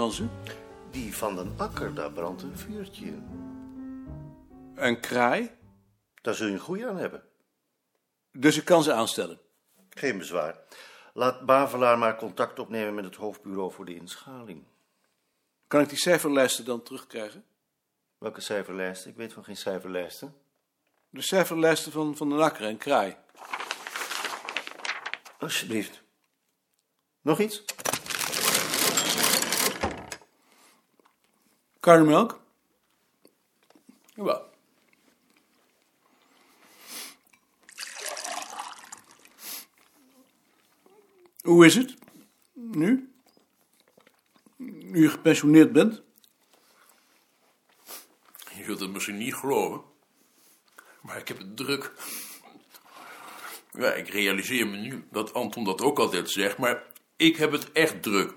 van ze? Die van den akker, daar brandt een vuurtje. Een kraai? Daar zul je een goeie aan hebben. Dus ik kan ze aanstellen. Geen bezwaar. Laat Bavelaar maar contact opnemen met het hoofdbureau voor de inschaling. Kan ik die cijferlijsten dan terugkrijgen? Welke cijferlijsten? Ik weet van geen cijferlijsten. De cijferlijsten van, van den akker en kraai. Alsjeblieft. Nog iets? Karnemelk? Jawel. Hoe is het? Nu? Nu je gepensioneerd bent? Je zult het misschien niet geloven, maar ik heb het druk. Ja, ik realiseer me nu dat Anton dat ook altijd zegt, maar ik heb het echt druk.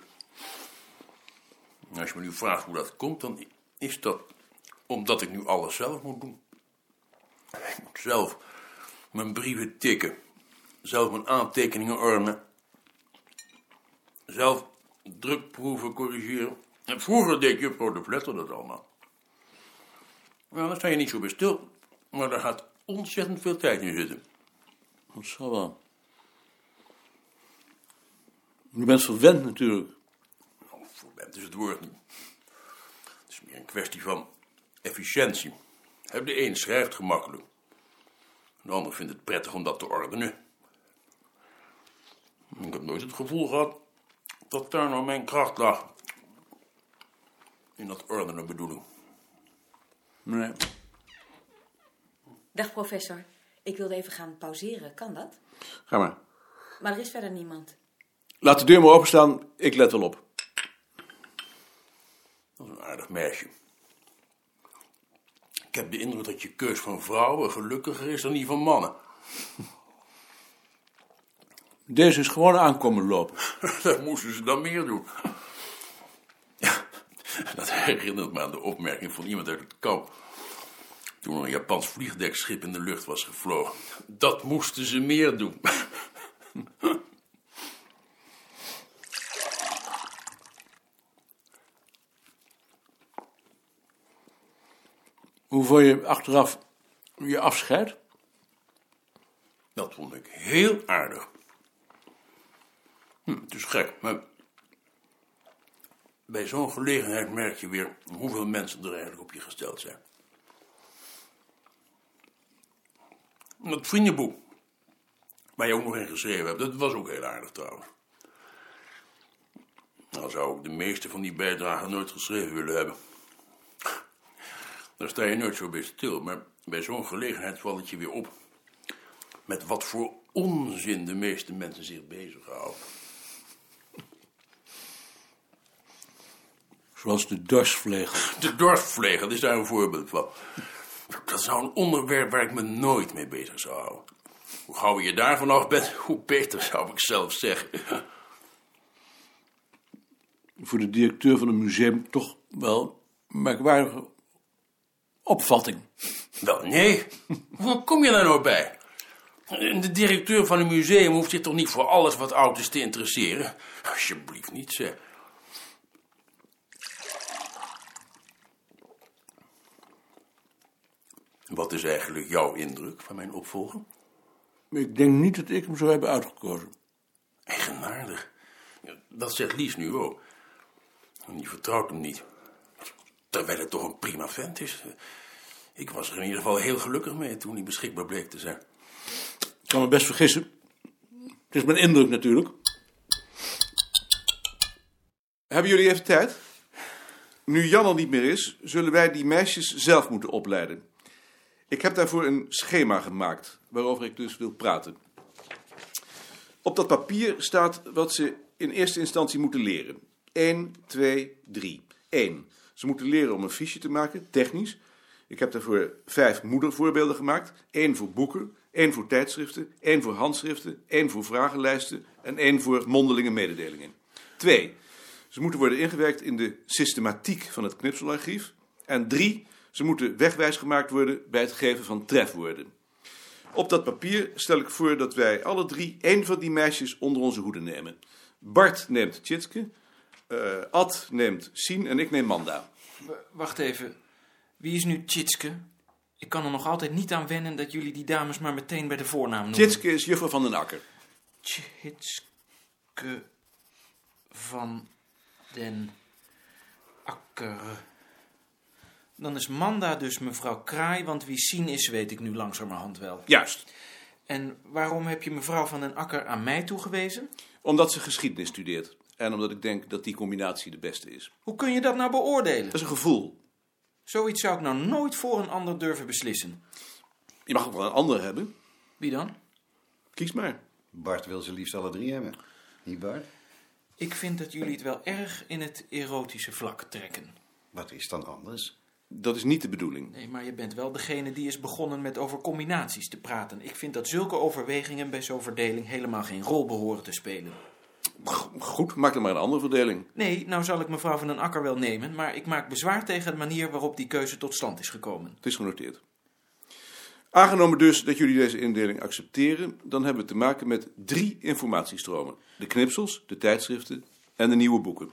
Als je me nu vraagt hoe dat komt, dan is dat omdat ik nu alles zelf moet doen. Ik moet zelf mijn brieven tikken, zelf mijn aantekeningen ordenen, zelf drukproeven corrigeren. En vroeger deed juffrouw de Vletter dat allemaal. Nou, daar sta je niet zo bij stil, maar daar gaat ontzettend veel tijd in zitten. Dat zal wel. Je bent verwend natuurlijk. Nou, verwend is het woord niet. Het is meer een kwestie van efficiëntie. De een schrijft gemakkelijk. De ander vindt het prettig om dat te ordenen. Ik heb nooit het gevoel gehad dat daar nou mijn kracht lag. In dat ordenen bedoeling. Nee. Dag professor. Ik wilde even gaan pauzeren. Kan dat? Ga maar. Maar er is verder niemand. Laat de deur maar openstaan. Ik let wel op. Dat is een aardig meisje. Ik heb de indruk dat je keus van vrouwen gelukkiger is dan die van mannen. Deze is gewoon aankomen lopen. Dat moesten ze dan meer doen. Dat herinnert me aan de opmerking van iemand uit het kamp. Toen een Japans vliegdekschip in de lucht was gevlogen. Dat moesten ze meer doen. Hoe vond je achteraf je afscheid? Dat vond ik heel aardig. Hm, het is gek, maar bij zo'n gelegenheid merk je weer hoeveel mensen er eigenlijk op je gesteld zijn. Dat vriendenboek, waar je ook nog in geschreven hebt, dat was ook heel aardig trouwens. Nou zou ik de meeste van die bijdragen nooit geschreven willen hebben. Daar sta je nooit zo bij stil, maar bij zo'n gelegenheid valt het je weer op. Met wat voor onzin de meeste mensen zich bezighouden. Zoals de dorsvlegel. De dorsvlegel is daar een voorbeeld van. Dat is nou een onderwerp waar ik me nooit mee bezig zou houden. Hoe gauwer je daar vanaf bent, hoe beter zou ik zelf zeggen. Voor de directeur van een museum toch wel merkwaardige opvatting. Wel, nee. Hoe kom je daar nou bij? De directeur van een museum hoeft zich toch niet voor alles wat oud is te interesseren? Alsjeblieft niet, zeg. Wat is eigenlijk jouw indruk van mijn opvolger? Ik denk niet dat ik hem zou hebben uitgekozen. Eigenaardig. Dat zegt Lies nu ook. En die vertrouwt hem niet. Terwijl het toch een prima vent is. Ik was er in ieder geval heel gelukkig mee toen hij beschikbaar bleek te zijn. Ik kan me best vergissen. Het is mijn indruk natuurlijk. Hebben jullie even tijd? Nu Jan er niet meer is, zullen wij die meisjes zelf moeten opleiden. Ik heb daarvoor een schema gemaakt, waarover ik dus wil praten. Op dat papier staat wat ze in eerste instantie moeten leren. 1, 2, 3. 1. Ze moeten leren om een fiche te maken, technisch. Ik heb daarvoor vijf moedervoorbeelden gemaakt. één voor boeken, één voor tijdschriften, één voor handschriften, één voor vragenlijsten en één voor mondelinge mededelingen. 2. Ze moeten worden ingewerkt in de systematiek van het knipselarchief. En 3. Ze moeten wegwijs gemaakt worden bij het geven van trefwoorden. Op dat papier stel ik voor dat wij alle drie één van die meisjes onder onze hoede nemen. Bart neemt Tjitske, Eh, Ad neemt Sien en ik neem Manda. Wacht even. Wie is nu Tjitske? Ik kan er nog altijd niet aan wennen dat jullie die dames maar meteen bij de voornaam noemen. Tjitske is juffrouw van den Akker. Tjitske van den Akker. Dan is Manda dus mevrouw Kraai, want wie Sien is, weet ik nu langzamerhand wel. Juist. En waarom heb je mevrouw van den Akker aan mij toegewezen? Omdat ze geschiedenis studeert. En omdat ik denk dat die combinatie de beste is. Hoe kun je dat nou beoordelen? Dat is een gevoel. Zoiets zou ik nou nooit voor een ander durven beslissen. Je mag ook wel een ander hebben. Wie dan? Kies maar. Bart wil ze liefst alle drie hebben. Niet Bart? Ik vind dat jullie het wel erg in het erotische vlak trekken. Wat is dan anders? Dat is niet de bedoeling. Nee, maar je bent wel degene die is begonnen met over combinaties te praten. Ik vind dat zulke overwegingen bij zo'n verdeling helemaal geen rol behoren te spelen. Goed, maak dan maar een andere verdeling. Nee, nou zal ik mevrouw van den Akker wel nemen, maar ik maak bezwaar tegen de manier waarop die keuze tot stand is gekomen. Het is genoteerd. Aangenomen dus dat jullie deze indeling accepteren, dan hebben we te maken met drie informatiestromen. De knipsels, de tijdschriften en de nieuwe boeken.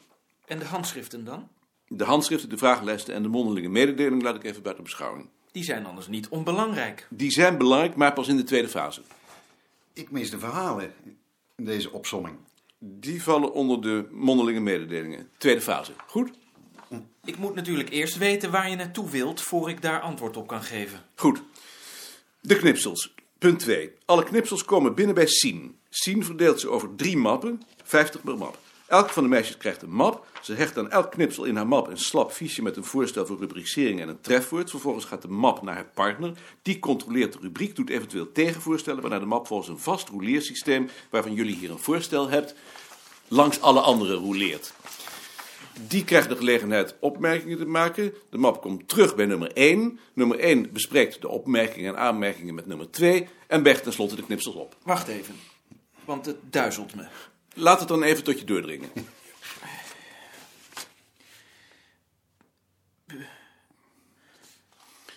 En de handschriften dan? De handschriften, de vragenlijsten en de mondelinge mededeling laat ik even buiten beschouwing. Die zijn anders niet onbelangrijk. Die zijn belangrijk, maar pas in de tweede fase. Ik mis de verhalen in deze opsomming. Die vallen onder de mondelinge mededelingen. Tweede fase. Goed? Ik moet natuurlijk eerst weten waar je naartoe wilt, voor ik daar antwoord op kan geven. Goed. De knipsels. Punt 2. Alle knipsels komen binnen bij Sien. Sien verdeelt ze over drie mappen, 50 per map. Elk van de meisjes krijgt een map. Ze hecht aan elk knipsel in haar map een slap fiche met een voorstel voor rubricering en een trefwoord. Vervolgens gaat de map naar haar partner. Die controleert de rubriek, doet eventueel tegenvoorstellen, waarna de map volgens een vast rouleersysteem, waarvan jullie hier een voorstel hebt, langs alle andere rouleert. Die krijgt de gelegenheid opmerkingen te maken. De map komt terug bij nummer 1. Nummer 1 bespreekt de opmerkingen en aanmerkingen met nummer 2 en bergt tenslotte de knipsels op. Wacht even, want het duizelt me. Laat het dan even tot je doordringen.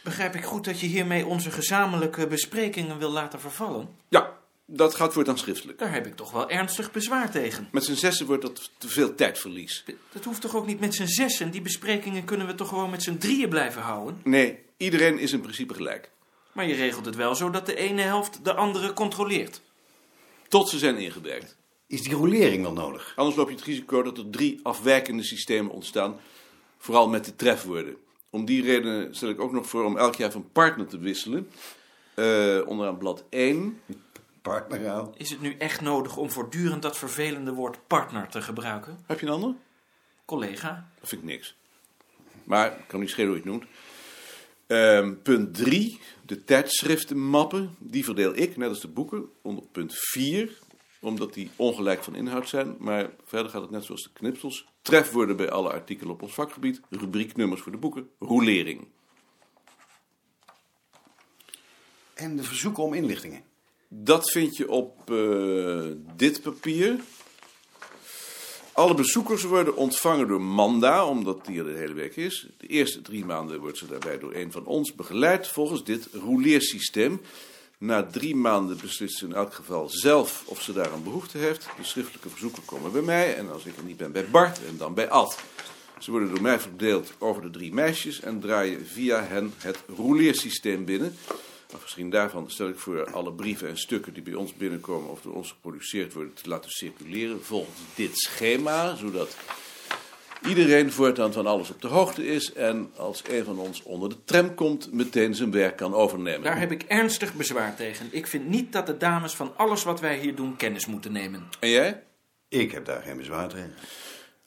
Begrijp ik goed dat je hiermee onze gezamenlijke besprekingen wil laten vervallen? Ja, dat gaat voortaan schriftelijk. Daar heb ik toch wel ernstig bezwaar tegen. Met z'n zessen wordt dat te veel tijdverlies. Dat hoeft toch ook niet met z'n zessen? Die besprekingen kunnen we toch gewoon met z'n drieën blijven houden? Nee, iedereen is in principe gelijk. Maar je regelt het wel zo dat de ene helft de andere controleert. Tot ze zijn ingewerkt. Is die rolering wel nodig? Anders loop je het risico dat er drie afwijkende systemen ontstaan. Vooral met de trefwoorden. Om die reden stel ik ook nog voor om elk jaar van partner te wisselen. Eh, onderaan blad 1. Partnerraad. Is het nu echt nodig om voortdurend dat vervelende woord partner te gebruiken? Heb je een ander? Collega? Dat vind ik niks. Maar ik kan niet schelen hoe je het noemt. Ehm, punt 3, de tijdschriftenmappen. Die verdeel ik, net als de boeken, onder punt 4. Omdat die ongelijk van inhoud zijn. Maar verder gaat het net zoals de knipsels. Trefwoorden bij alle artikelen op ons vakgebied. Rubrieknummers voor de boeken. Roulering. En de verzoeken om inlichtingen. Dat vind je op eh, dit papier. Alle bezoekers worden ontvangen door Manda, omdat die er de hele week is. De eerste drie maanden wordt ze daarbij door een van ons begeleid volgens dit rouleersysteem. Na drie maanden beslist ze in elk geval zelf of ze daar een behoefte heeft. De schriftelijke verzoeken komen bij mij en als ik er niet ben bij Bart en dan bij Ad. Ze worden door mij verdeeld over de drie meisjes en draaien via hen het rouleersysteem binnen. Afgezien daarvan stel ik voor alle brieven en stukken die bij ons binnenkomen of door ons geproduceerd worden te laten circuleren volgens dit schema, zodat iedereen voortaan van alles op de hoogte is en als een van ons onder de tram komt, meteen zijn werk kan overnemen. Daar heb ik ernstig bezwaar tegen. Ik vind niet dat de dames van alles wat wij hier doen kennis moeten nemen. En jij? Ik heb daar geen bezwaar tegen.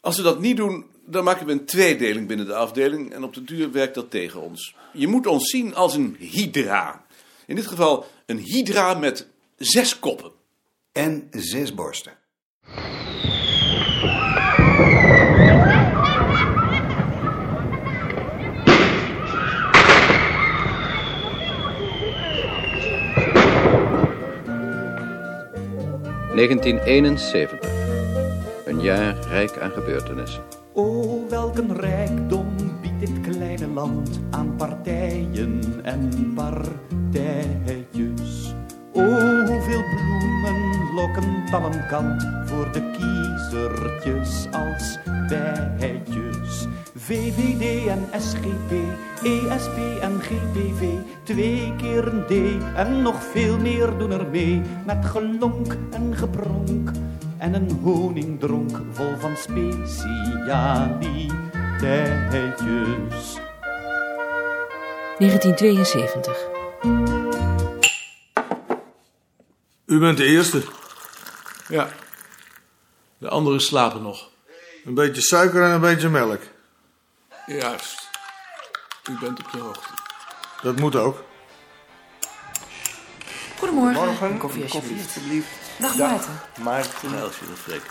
Als we dat niet doen, dan maken we een tweedeling binnen de afdeling en op de duur werkt dat tegen ons. Je moet ons zien als een hydra. In dit geval een hydra met zes koppen. En zes borsten. ...1971. Een jaar rijk aan gebeurtenissen. O, welk een rijkdom biedt dit kleine land aan partijen en partijtjes. O, hoeveel bloemen lokken tallenkant voor de kiezertjes als partijtjes. VVD en SGP, ESP en GPV. Twee keer een D en nog veel meer doen er mee. Met gelonk en gepronk en een honingdronk vol van specialiteitjes. 1972. U bent de eerste. Ja. De anderen slapen nog. Een beetje suiker en een beetje melk. Juist. U bent op de hoogte. Dat moet ook. Goedemorgen. Een koffie alsjeblieft. Dag Maarten. Maarten. Elsje de Freek.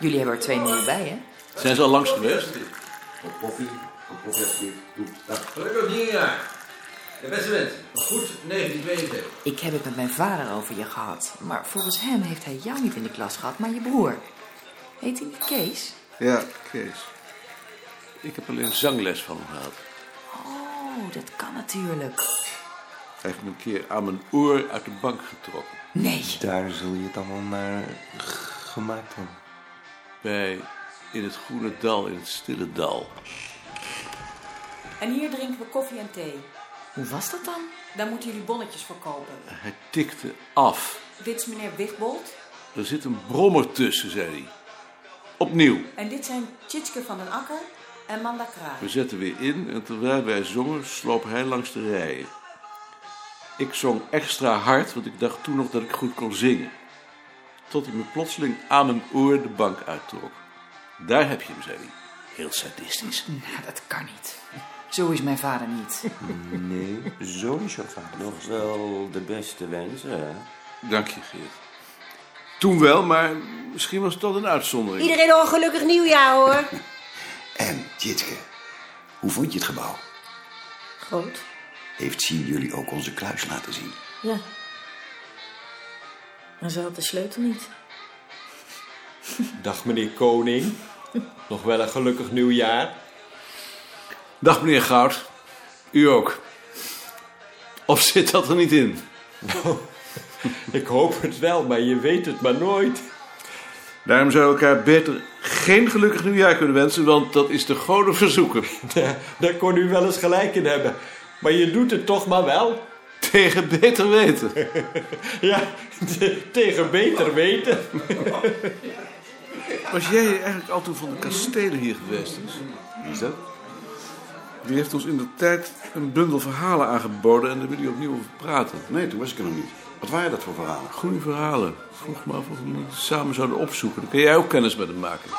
Jullie hebben er twee nieuwe bij, hè? Zijn ze al langs geweest? Koffie, koffie alsjeblieft. Gelukkig nieuwjaar. De beste wensen. Goed 1972. Ik heb het met mijn vader over je gehad. Maar volgens hem heeft hij jou niet in de klas gehad, maar je broer. Heet hij niet Kees? Ja, Kees. Ik heb alleen zangles van hem gehad. Oh, dat kan natuurlijk. Hij heeft me een keer aan mijn oor uit de bank getrokken. Nee. Daar zul je het allemaal naar gemaakt hebben. Bij In het Groene Dal, in het Stille Dal. En hier drinken we koffie en thee. Hoe was dat dan? Daar moeten jullie bonnetjes voor kopen. Hij tikte af. Dit is meneer Wigbold. Er zit een brommer tussen, zei hij. Opnieuw. En dit zijn Tjitske van den Akker en Manda Kraai. We zetten weer in en terwijl wij zongen, sloop hij langs de rijen. Ik zong extra hard, want ik dacht toen nog dat ik goed kon zingen. Tot hij me plotseling aan mijn oor de bank uittrok. Daar heb je hem, zei hij. Heel sadistisch. Nou, dat kan niet. Zo is mijn vader niet. Nee, zo is jouw vader. Nog wel de beste wensen, hè? Dank je, Geert. Toen wel, maar misschien was het toch een uitzondering. Iedereen nog een gelukkig nieuwjaar hoor. En, Jitske, hoe vond je het gebouw? Groot. Heeft Sien jullie ook onze kluis laten zien? Ja. Maar ze had de sleutel niet. Dag meneer Koning. Nog wel een gelukkig nieuwjaar. Dag meneer Goud. U ook. Of zit dat er niet in? Ik hoop het wel, maar je weet het maar nooit. Daarom zou ik elkaar beter geen gelukkig nieuwjaar kunnen wensen, want dat is de goden verzoeken. Ja, daar kon u wel eens gelijk in hebben. Maar je doet het toch maar wel. Tegen beter weten. Ja, te- tegen beter weten. Was jij eigenlijk altijd van de kastelen hier geweest? Is? Wie is dat? Die heeft ons in de tijd een bundel verhalen aangeboden en daar wil hij opnieuw over praten. Nee, toen was ik er nog niet. Wat waren dat voor verhalen? Goede verhalen. Vroeg me af of we niet samen zouden opzoeken. Dan kun jij ook kennis met hem maken.